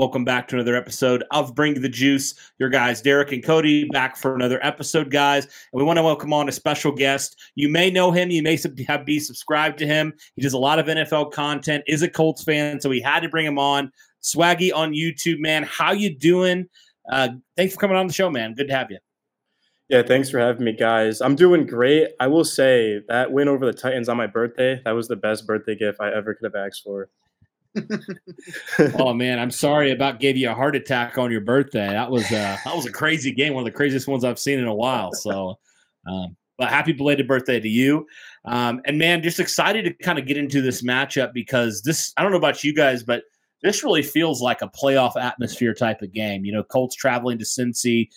Welcome back to another episode of Bring the Juice. Your guys, Derek and Cody, back for another episode, guys. And we want to welcome on a special guest. You may know him, you may have be subscribed to him. He does a lot of NFL content, is a Colts fan, so we had to bring him on. Swaggy on YouTube, man. How you doing? Uh, thanks for coming on the show, man. Good to have you. Yeah, thanks for having me, guys. I'm doing great. I will say that win over the Titans on my birthday, that was the best birthday gift I ever could have asked for. oh man, I'm sorry about gave you a heart attack on your birthday. That was uh, that was a crazy game, one of the craziest ones I've seen in a while. So, um, but happy belated birthday to you. Um, and man, just excited to kind of get into this matchup because this I don't know about you guys, but this really feels like a playoff atmosphere type of game. You know, Colts traveling to Cincy.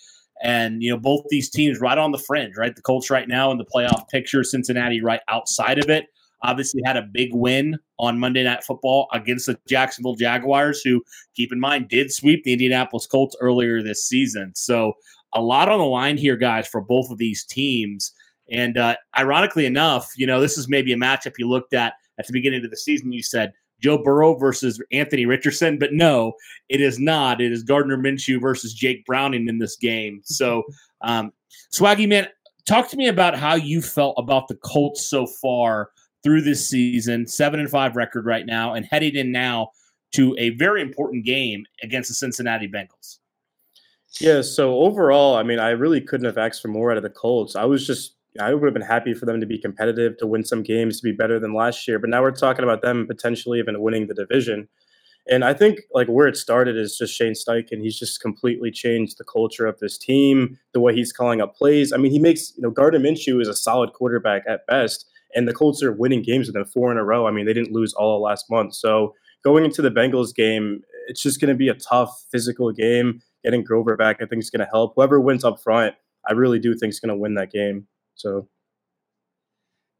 And you know both these teams right on the fringe, right? The Colts right now in the playoff picture, Cincinnati right outside of it obviously had a big win on Monday Night Football against the Jacksonville Jaguars, who, keep in mind, did sweep the Indianapolis Colts earlier this season. So, a lot on the line here, guys, for both of these teams. And uh, ironically enough, you know, this is maybe a matchup you looked at at the beginning of the season. You said Joe Burrow versus Anthony Richardson, but no, it is not. It is Gardner Minshew versus Jake Browning in this game. So, um, Swaggy, man, talk to me about how you felt about the Colts so far through this season, seven and five record right now, and heading in now to a very important game against the Cincinnati Bengals. Yeah, so overall, I mean, I really couldn't have asked for more out of the Colts. I was just, I would have been happy for them to be competitive, to win some games, to be better than last year. But now we're talking about them potentially even winning the division. And I think like where it started is just Shane Steichen. He's just completely changed the culture of this team, the way he's calling up plays. I mean, he makes, you know, Gardner Minshew is a solid quarterback at best, and the Colts are winning games with them four in a row. I mean, they didn't lose all last month. So going into the Bengals game, it's just going to be a tough physical game. Getting Grover back, I think, is going to help. Whoever wins up front, I really do think is going to win that game. So.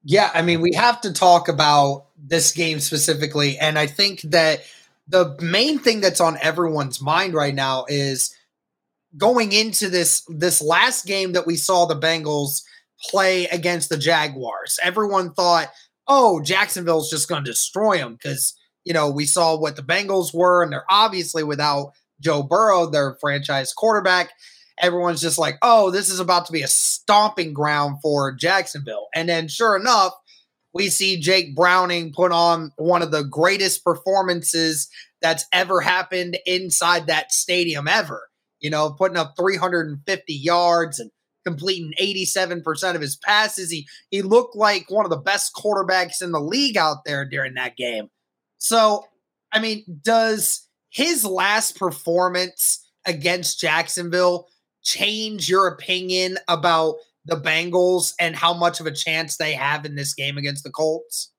Yeah, I mean, we have to talk about this game specifically. And I think that the main thing that's on everyone's mind right now is going into this this last game that we saw the Bengals play against the Jaguars. Everyone thought, oh, Jacksonville's just going to destroy them because, you know, we saw what the Bengals were, and they're obviously without Joe Burrow, their franchise quarterback. Everyone's just like, oh, this is about to be a stomping ground for Jacksonville. And then, sure enough, we see Jake Browning put on one of the greatest performances that's ever happened inside that stadium ever. You know, putting up 350 yards and completing 87% of his passes. He he looked like one of the best quarterbacks in the league out there during that game. So, I mean, does his last performance against Jacksonville change your opinion about the Bengals and how much of a chance they have in this game against the Colts?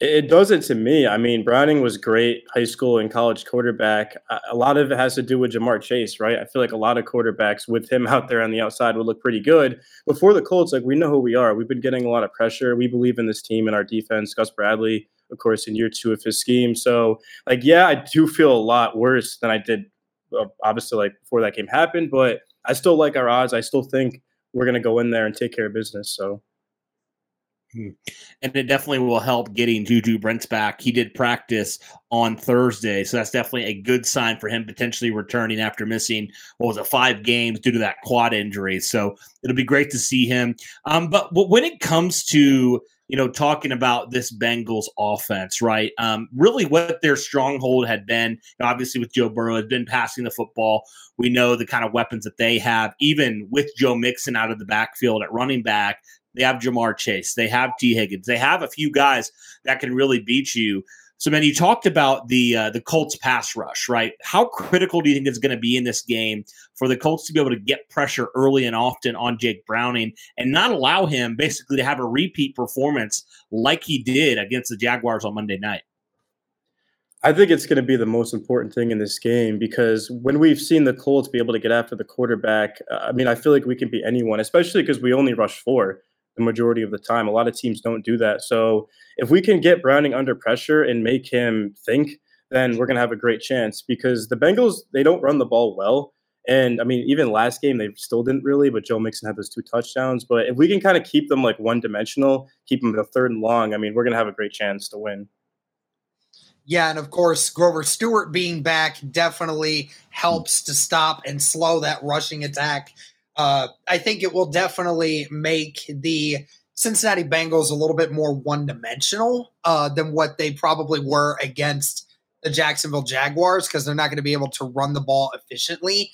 It doesn't to me. I mean, Browning was great high school and college quarterback. A lot of it has to do with Ja'Marr Chase, right? I feel like a lot of quarterbacks with him out there on the outside would look pretty good. Before the Colts, like we know who we are. We've been getting a lot of pressure. We believe in this team and our defense. Gus Bradley, of course, in year two of his scheme. So, like, yeah, I do feel a lot worse than I did, uh, obviously, like before that game happened. But I still like our odds. I still think we're going to go in there and take care of business. So. Hmm. And it definitely will help getting Juju Brents back. He did practice on Thursday, so that's definitely a good sign for him potentially returning after missing what was it five games due to that quad injury. So it'll be great to see him. Um, but, but when it comes to you know, talking about this Bengals offense, right? Um, really, what their stronghold had been, obviously, with Joe Burrow, has been passing the football. We know the kind of weapons that they have, even with Joe Mixon out of the backfield at running back. They have Ja'Marr Chase. They have Tee Higgins. They have a few guys that can really beat you. So, man, you talked about the uh, the Colts pass rush, right? How critical do you think it's going to be in this game for the Colts to be able to get pressure early and often on Jake Browning and not allow him basically to have a repeat performance like he did against the Jaguars on Monday night? I think it's going to be the most important thing in this game because when we've seen the Colts be able to get after the quarterback, uh, I mean, I feel like we can beat anyone, especially because we only rush four the majority of the time. A lot of teams don't do that. So if we can get Browning under pressure and make him think, then we're going to have a great chance because the Bengals, they don't run the ball well. And I mean, even last game, they still didn't really, but Joe Mixon had those two touchdowns. But if we can kind of keep them like one dimensional, keep them the third and long, I mean, we're going to have a great chance to win. Yeah, and of course, Grover Stewart being back definitely helps to stop and slow that rushing attack uh, I think it will definitely make the Cincinnati Bengals a little bit more one dimensional uh, than what they probably were against the Jacksonville Jaguars because they're not going to be able to run the ball efficiently.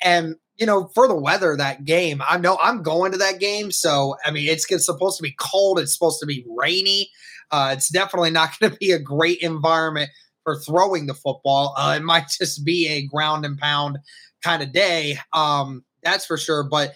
And, you know, for the weather that game, I know I'm going to that game. So, I mean, it's, it's supposed to be cold, it's supposed to be rainy. Uh, it's definitely not going to be a great environment for throwing the football. Uh, it might just be a ground and pound kind of day. Um, that's for sure. But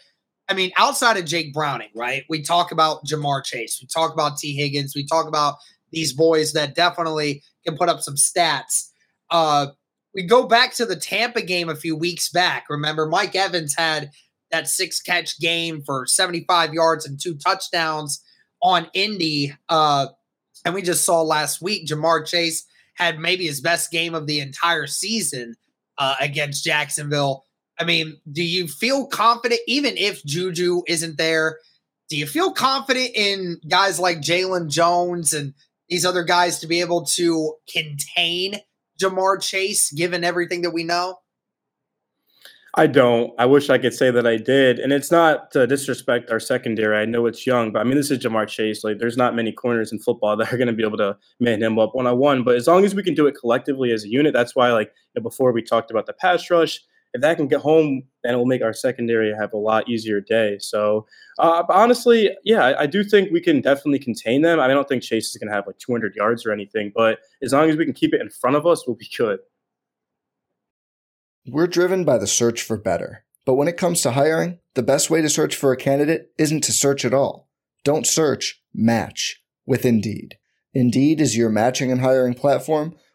I mean, outside of Jake Browning, right? We talk about Ja'Marr Chase, we talk about Tee Higgins, we talk about these boys that definitely can put up some stats. Uh, we go back to the Tampa game a few weeks back. Remember, Mike Evans had that six catch game for 75 yards and two touchdowns on Indy. Uh, and we just saw last week Ja'Marr Chase had maybe his best game of the entire season uh, against Jacksonville I mean, do you feel confident, even if Juju isn't there? Do you feel confident in guys like Jaylon Jones and these other guys to be able to contain Ja'Marr Chase, given everything that we know? I don't. I wish I could say that I did. And it's not to disrespect our secondary. I know it's young, but I mean, this is Ja'Marr Chase. Like, there's not many corners in football that are going to be able to man him up one on one. But as long as we can do it collectively as a unit, that's why, like, you know, before we talked about the pass rush, if that can get home, then it will make our secondary have a lot easier day. So, uh, honestly, yeah, I, I, do think we can definitely contain them. I, I don't think Chase is going to have like 200 yards or anything, but as long as we can keep it in front of us, we'll be good. We're driven by the search for better. But when it comes to hiring, the best way to search for a candidate isn't to search at all. Don't search, match with Indeed. Indeed is your matching and hiring platform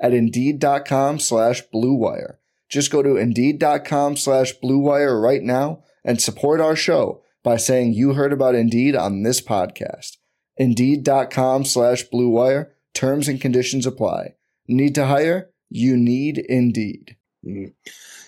at Indeed.com slash BlueWire. Just go to Indeed.com slash BlueWire right now and support our show by saying you heard about Indeed on this podcast. Indeed.com slash BlueWire. Terms and conditions apply. Need to hire? You need Indeed. Mm.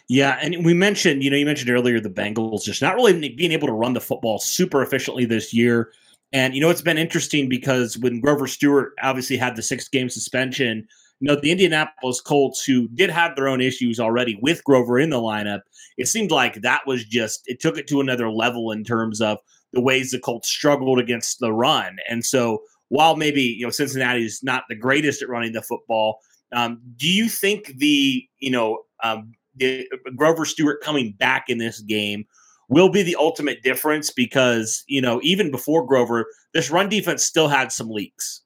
Yeah, and we mentioned, you know, you mentioned earlier the Bengals just not really being able to run the football super efficiently this year. And you know, it's been interesting because when Grover Stewart obviously had the six game suspension, you know, the Indianapolis Colts, who did have their own issues already with Grover in the lineup, it seemed like that was just, it took it to another level in terms of the ways the Colts struggled against the run. And so while maybe, you know, Cincinnati is not the greatest at running the football, um, do you think the, you know, um, the, Grover Stewart coming back in this game will be the ultimate difference because, you know, even before Grover, this run defense still had some leaks.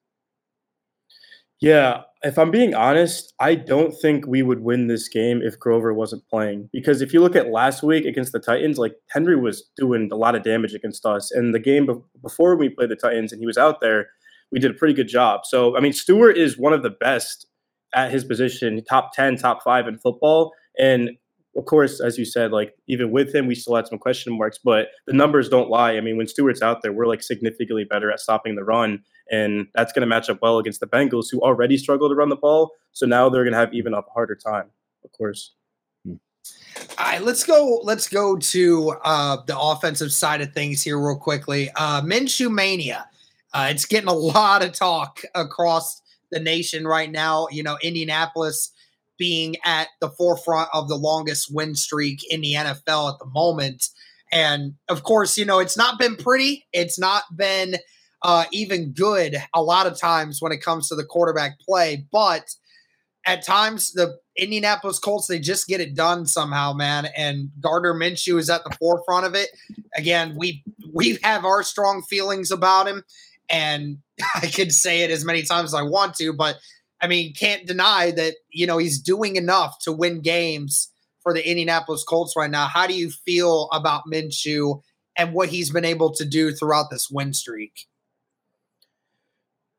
Yeah, if I'm being honest, I don't think we would win this game if Grover wasn't playing. Because if you look at last week against the Titans, like Henry was doing a lot of damage against us. And the game before we played the Titans and he was out there, we did a pretty good job. So I mean, Stewart is one of the best at his position, top ten, top five in football, and of course, as you said, like even with him, we still had some question marks, but the numbers don't lie. I mean, when Stewart's out there, we're like significantly better at stopping the run, and that's going to match up well against the Bengals, who already struggle to run the ball. So now they're going to have even a harder time, of course. All right, let's go. Let's go to uh, the offensive side of things here, real quickly. Uh, Minshew mania. Uh, it's getting a lot of talk across the nation right now. You know, Indianapolis being at the forefront of the longest win streak in the NFL at the moment. And of course, you know, it's not been pretty. It's not been uh, even good a lot of times when it comes to the quarterback play. But at times, the Indianapolis Colts, they just get it done somehow, man. And Gardner Minshew is at the forefront of it. Again, we we have our strong feelings about him. And I could say it as many times as I want to, but I mean, can't deny that, you know, he's doing enough to win games for the Indianapolis Colts right now. How do you feel about Minshew and what he's been able to do throughout this win streak?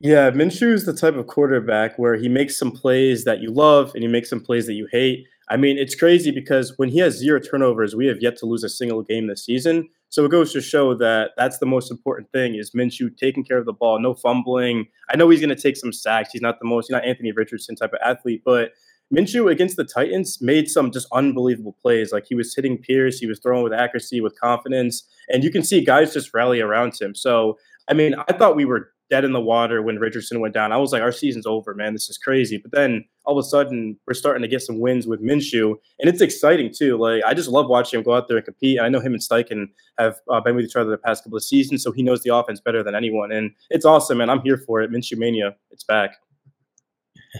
Yeah, Minshew is the type of quarterback where he makes some plays that you love and he makes some plays that you hate. I mean, it's crazy because when he has zero turnovers, we have yet to lose a single game this season. So it goes to show that that's the most important thing is Minshew taking care of the ball, no fumbling. I know he's going to take some sacks. He's not the most, he's not Anthony Richardson type of athlete, but Minshew against the Titans made some just unbelievable plays. Like he was hitting Pierce, he was throwing with accuracy, with confidence, and you can see guys just rally around him. So, I mean, I thought we were dead in the water when Richardson went down. I was like, our season's over, man. This is crazy. But then all of a sudden, we're starting to get some wins with Minshew, and it's exciting too. Like I just love watching him go out there and compete. I know him and Steichen have uh, been with each other the past couple of seasons, so he knows the offense better than anyone, and it's awesome. And I'm here for it. Minshew mania, it's back.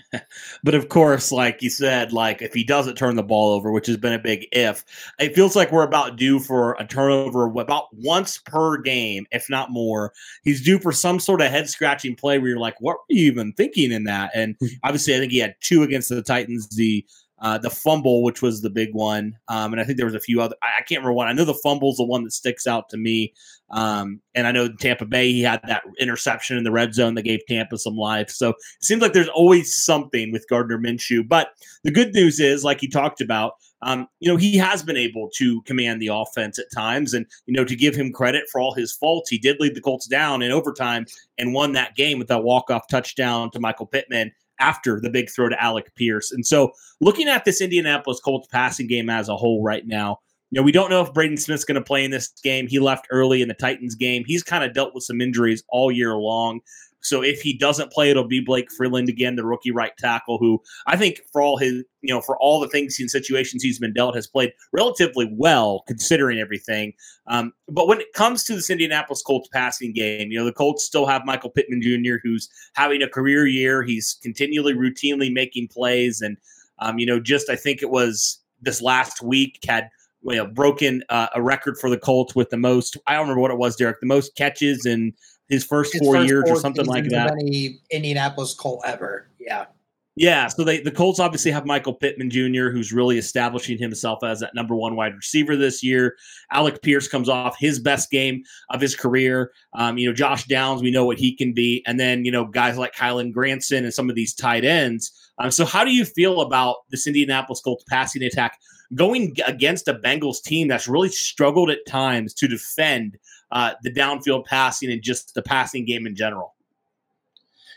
but of course, like you said, like if he doesn't turn the ball over, which has been a big if, it feels like we're about due for a turnover about once per game, if not more. He's due for some sort of head scratching play where you're like, what were you even thinking in that? And obviously, I think he had two against the Titans. The uh, the fumble, which was the big one, um, and I think there was a few other. I, I, can't remember one. I know the fumble's the one that sticks out to me. Um, and I know Tampa Bay, he had that interception in the red zone that gave Tampa some life. So it seems like there's always something with Gardner Minshew. But the good news is, like he talked about, um, you know, he has been able to command the offense at times. And, you know, to give him credit for all his faults, he did lead the Colts down in overtime and won that game with that walk-off touchdown to Michael Pittman after the big throw to Alec Pierce. And so looking at this Indianapolis Colts passing game as a whole right now, you know, we don't know if Braden Smith's going to play in this game. He left early in the Titans game. He's kind of dealt with some injuries all year long. So if he doesn't play, it'll be Blake Freeland again, the rookie right tackle, who I think for all his, you know, for all the things and situations he's been dealt, has played relatively well considering everything. Um, but when it comes to this Indianapolis Colts passing game, you know, the Colts still have Michael Pittman Jr., who's having a career year. He's continually, routinely making plays, and um, you know, just I think it was this last week had you know broken uh, a record for the Colts with the most. I don't remember what it was, Derek. The most catches in his first his four first years four or something like that. Any Indianapolis Colt ever, yeah. Yeah, so they the Colts obviously have Michael Pittman Jr., who's really establishing himself as that number one wide receiver this year. Alec Pierce comes off his best game of his career. Um, you know, Josh Downs, we know what he can be, and then you know guys like Kylen Granson and some of these tight ends. Um, so, how do you feel about this Indianapolis Colts passing attack going against a Bengals team that's really struggled at times to defend uh, the downfield passing and just the passing game in general.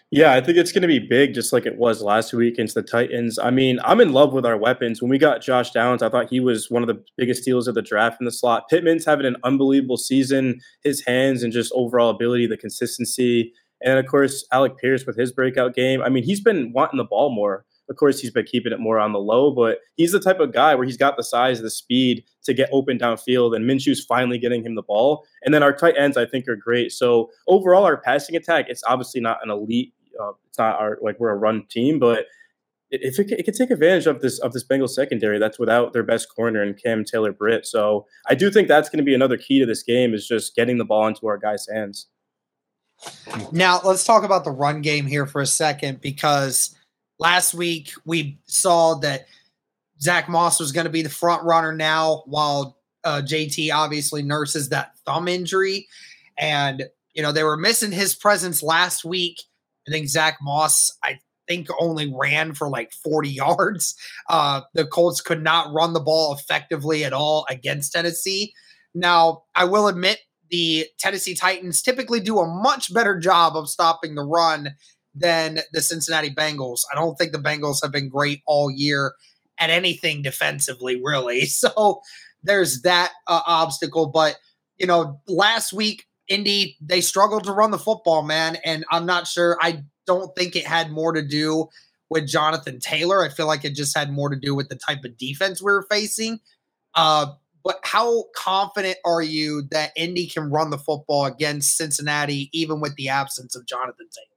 Yeah, I think it's going to be big, just like it was last week against the Titans. I mean, I'm in love with our weapons. When we got Josh Downs, I thought he was one of the biggest steals of the draft in the slot. Pittman's having an unbelievable season. His hands and just overall ability, the consistency, and of course Alec Pierce with his breakout game. I mean, he's been wanting the ball more. Of course, he's been keeping it more on the low, but he's the type of guy where he's got the size, the speed to get open downfield, and Minshew's finally getting him the ball. And then our tight ends, I think, are great. So overall, our passing attack, it's obviously not an elite. Uh, it's not our like we're a run team, but if it, it can take advantage of this of this Bengals secondary, that's without their best corner and Cam Taylor Britt. So I do think that's going to be another key to this game is just getting the ball into our guys' hands. Now let's talk about the run game here for a second because Last week, we saw that Zach Moss was going to be the front runner now, while uh, JT obviously nurses that thumb injury. And you know, they were missing his presence last week. I think Zach Moss, I think, only ran for like 40 yards. Uh, the Colts could not run the ball effectively at all against Tennessee. Now, I will admit the Tennessee Titans typically do a much better job of stopping the run than the Cincinnati Bengals. I don't think the Bengals have been great all year at anything defensively, really. So there's that uh, obstacle. But, you know, last week, Indy, they struggled to run the football, man. And I'm not sure. I don't think it had more to do with Jonathan Taylor. I feel like it just had more to do with the type of defense we were facing. Uh, but how confident are you that Indy can run the football against Cincinnati, even with the absence of Jonathan Taylor?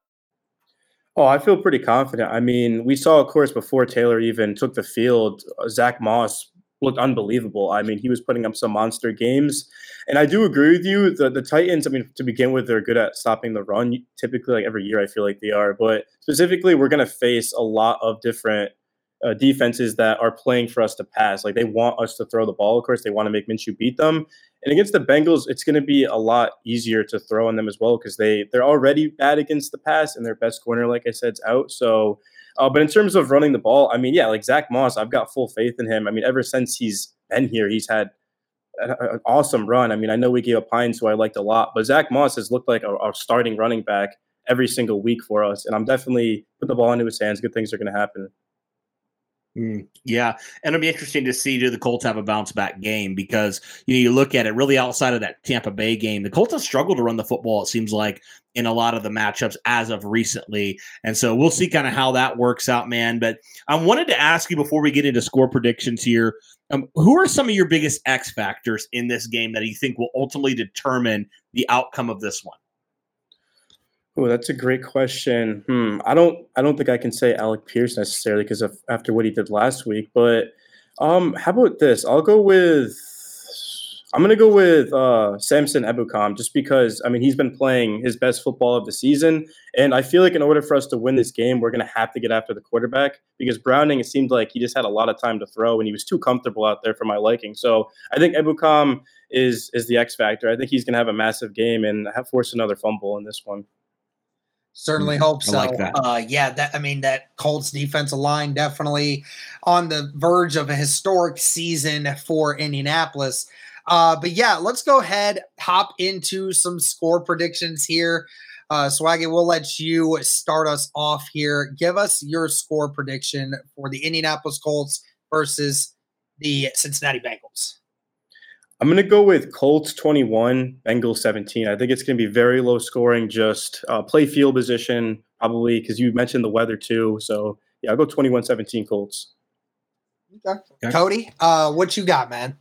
Oh, I feel pretty confident. I mean, we saw, of course, before Taylor even took the field, uh, Zach Moss looked unbelievable. I mean, he was putting up some monster games. And I do agree with you. The the Titans, I mean, to begin with, they're good at stopping the run. Typically, like every year, I feel like they are. But specifically, we're going to face a lot of different uh, defenses that are playing for us to pass. Like they want us to throw the ball. Of course, they want to make Minshew beat them. And against the Bengals, it's going to be a lot easier to throw on them as well because they they're already bad against the pass, and their best corner, like I said, is out. So, uh, but in terms of running the ball, I mean, yeah, like Zach Moss, I've got full faith in him. I mean, ever since he's been here, he's had an awesome run. I mean, I know we gave up Hines, who I liked a lot, but Zach Moss has looked like our starting running back every single week for us, and I'm definitely put the ball into his hands. Good things are going to happen. Mm, yeah, and it'll be interesting to see do the Colts have a bounce back game because you know you look at it really outside of that Tampa Bay game, the Colts have struggled to run the football. It seems like in a lot of the matchups as of recently, and so we'll see kind of how that works out, man. But I wanted to ask you before we get into score predictions here, um, who are some of your biggest X factors in this game that you think will ultimately determine the outcome of this one? Oh, that's a great question. Hmm. I don't. I don't think I can say Alec Pierce necessarily because after what he did last week. But um, how about this? I'll go with. I'm to go with uh, Samson Ebukam just because I mean he's been playing his best football of the season, and I feel like in order for us to win this game, we're to have to get after the quarterback because Browning it seemed like he just had a lot of time to throw and he was too comfortable out there for my liking. So I think Ebukam is is the X factor. I think he's to have a massive game and have force another fumble in this one. Certainly Mm-hmm. hope so. like. Uh, yeah, that I mean that Colts defensive line definitely on the verge of a historic season for Indianapolis. Uh, but yeah, let's go ahead hop into some score predictions here. Uh, Swaggy, we'll let you start us off here. Give us your score prediction for the Indianapolis Colts versus the Cincinnati Bengals. I'm going to go with Colts 21, Bengals 17. I think it's going to be very low scoring, just uh, play field position, probably because you mentioned the weather too. So, yeah, I'll go 21 17 Colts. Okay. Okay. Cody, uh, what you got, man?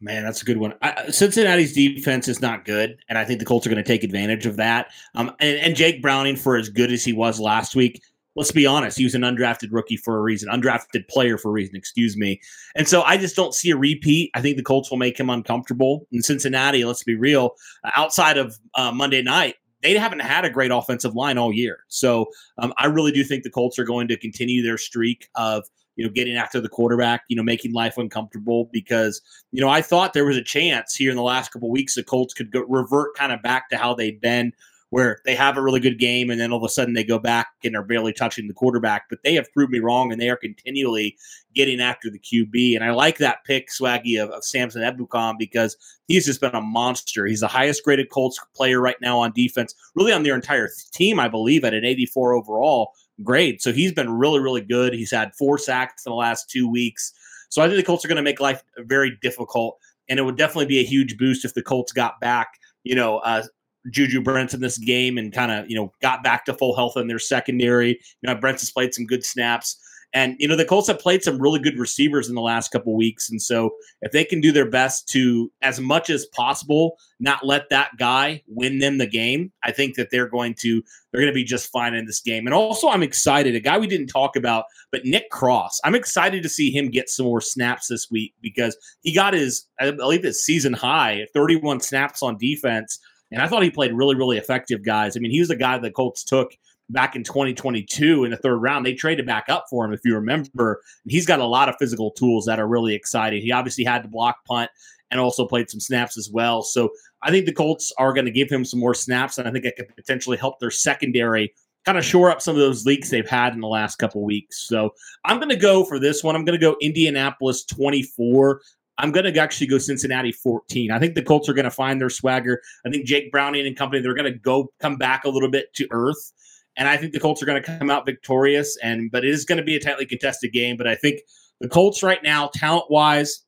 Man, that's a good one. I, Cincinnati's defense is not good, and I think the Colts are going to take advantage of that. Um, and, and Jake Browning, for as good as he was last week, let's be honest, he was an undrafted rookie for a reason, undrafted player for a reason, excuse me. And so I just don't see a repeat. I think the Colts will make him uncomfortable. In Cincinnati, let's be real, outside of uh, Monday night, they haven't had a great offensive line all year. So um, I really do think the Colts are going to continue their streak of you know getting after the quarterback, you know, making life uncomfortable because you know I thought there was a chance here in the last couple weeks the Colts could go, revert kind of back to how they'd been where they have a really good game and then all of a sudden they go back and are barely touching the quarterback. But they have proved me wrong and they are continually getting after the QB. And I like that pick, Swaggy, of, of Samson Ebukam because he's just been a monster. He's the highest graded Colts player right now on defense, really on their entire team, I believe, at an 84 overall grade. So he's been really, really good. He's had four sacks in the last two weeks. So I think the Colts are going to make life very difficult. And it would definitely be a huge boost if the Colts got back, you know, uh, Juju Brents in this game and kind of, you know, got back to full health in their secondary. You know, Brents has played some good snaps. And you know the Colts have played some really good receivers in the last couple weeks, and so if they can do their best to, as much as possible, not let that guy win them the game, I think that they're going to they're going to be just fine in this game. And also, I'm excited. A guy we didn't talk about, but Nick Cross. I'm excited to see him get some more snaps this week because he got his I believe his season high, 31 snaps on defense. And I thought he played really, really effective, guys. I mean, he was the guy the Colts took back in 2022 in the third round. They traded back up for him, if you remember. He's got a lot of physical tools that are really exciting. He obviously had to block punt and also played some snaps as well. So I think the Colts are going to give him some more snaps, and I think it could potentially help their secondary kind of shore up some of those leaks they've had in the last couple weeks. So I'm going to go for this one. I'm going to go Indianapolis 24. I'm going to actually go Cincinnati 14. I think the Colts are going to find their swagger. I think Jake Browning and company they're going to go come back a little bit to earth and I think the Colts are going to come out victorious. And but it is going to be a tightly contested game. But I think the Colts right now, talent wise,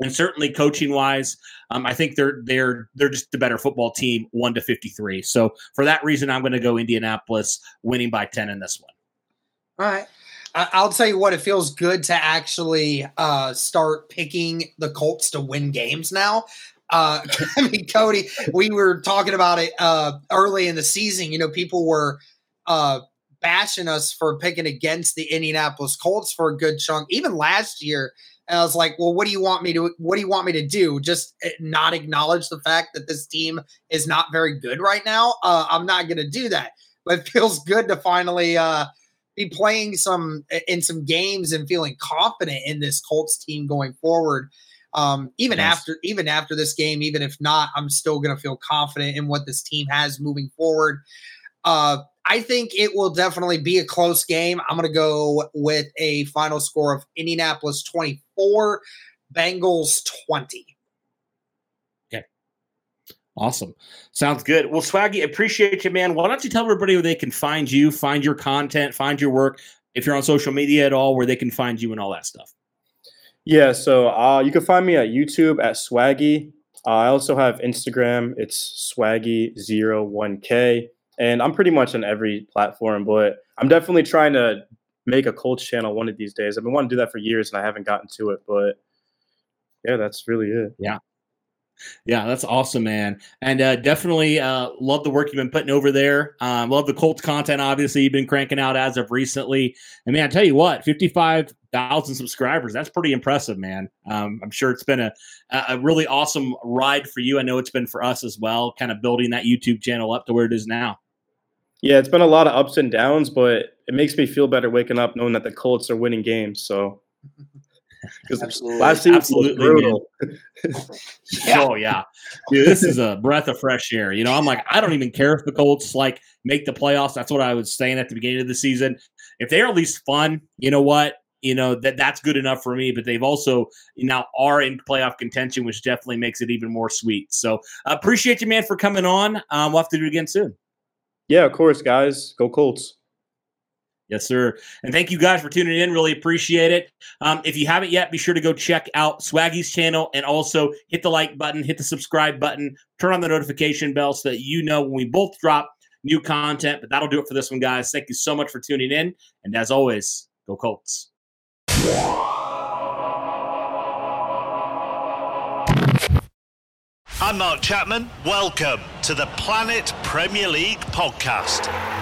and certainly coaching wise, um, I think they're they're they're just the better football team, one to fifty three. So for that reason, I'm going to go Indianapolis winning by ten in this one. All right. I'll tell you what, it feels good to actually uh, start picking the Colts to win games now. Uh, I mean, Cody, we were talking about it uh, early in the season. You know, people were uh, bashing us for picking against the Indianapolis Colts for a good chunk, even last year. And I was like, well, what do you want me to what do you want me to do? Just eh, not acknowledge the fact that this team is not very good right now? Uh, I'm not gonna do that. But it feels good to finally uh, be playing some in some games and feeling confident in this Colts team going forward. Um, even yes. after even after this game, even if not, I'm still gonna feel confident in what this team has moving forward. Uh, I think it will definitely be a close game. I'm going to go with a final score of Indianapolis 24, Bengals 20. Awesome. Sounds good. Well, Swaggy, appreciate you, man. Why don't you tell everybody where they can find you, find your content, find your work, if you're on social media at all, where they can find you and all that stuff? Yeah, so uh, you can find me at YouTube at Swaggy. Uh, I also have Instagram. It's Swaggy01K and I'm pretty much on every platform. But I'm definitely trying to make a Colts channel one of these days. I've been wanting to do that for years, and I haven't gotten to it. But yeah, that's really it. Yeah. Yeah, that's awesome, man. And uh, definitely uh, love the work you've been putting over there. Um, love the Colts content, obviously, you've been cranking out as of recently. And man, I tell you what, 55,000 subscribers, that's pretty impressive, man. Um, I'm sure it's been a, a really awesome ride for you. I know it's been for us as well, kind of building that YouTube channel up to where it is now. Yeah, it's been a lot of ups and downs, but it makes me feel better waking up knowing that the Colts are winning games. So Absolutely. last season Absolutely, brutal. yeah. Oh yeah, Dude, this is a breath of fresh air. You know, I'm like, I don't even care if the Colts like make the playoffs. That's what I was saying at the beginning of the season. If they're at least fun, you know what? You know that that's good enough for me. But they've also now are in playoff contention, which definitely makes it even more sweet. So appreciate you, man, for coming on. Um, we'll have to do it again soon. Yeah, of course, guys. Go Colts. Yes, sir. And thank you guys for tuning in. Really appreciate it. Um, if you haven't yet, be sure to go check out Swaggy's channel and also hit the like button, hit the subscribe button, turn on the notification bell so that you know when we both drop new content. But that'll do it for this one, guys. Thank you so much for tuning in. And as always, go Colts. I'm Mark Chapman. Welcome to the Planet Premier League podcast.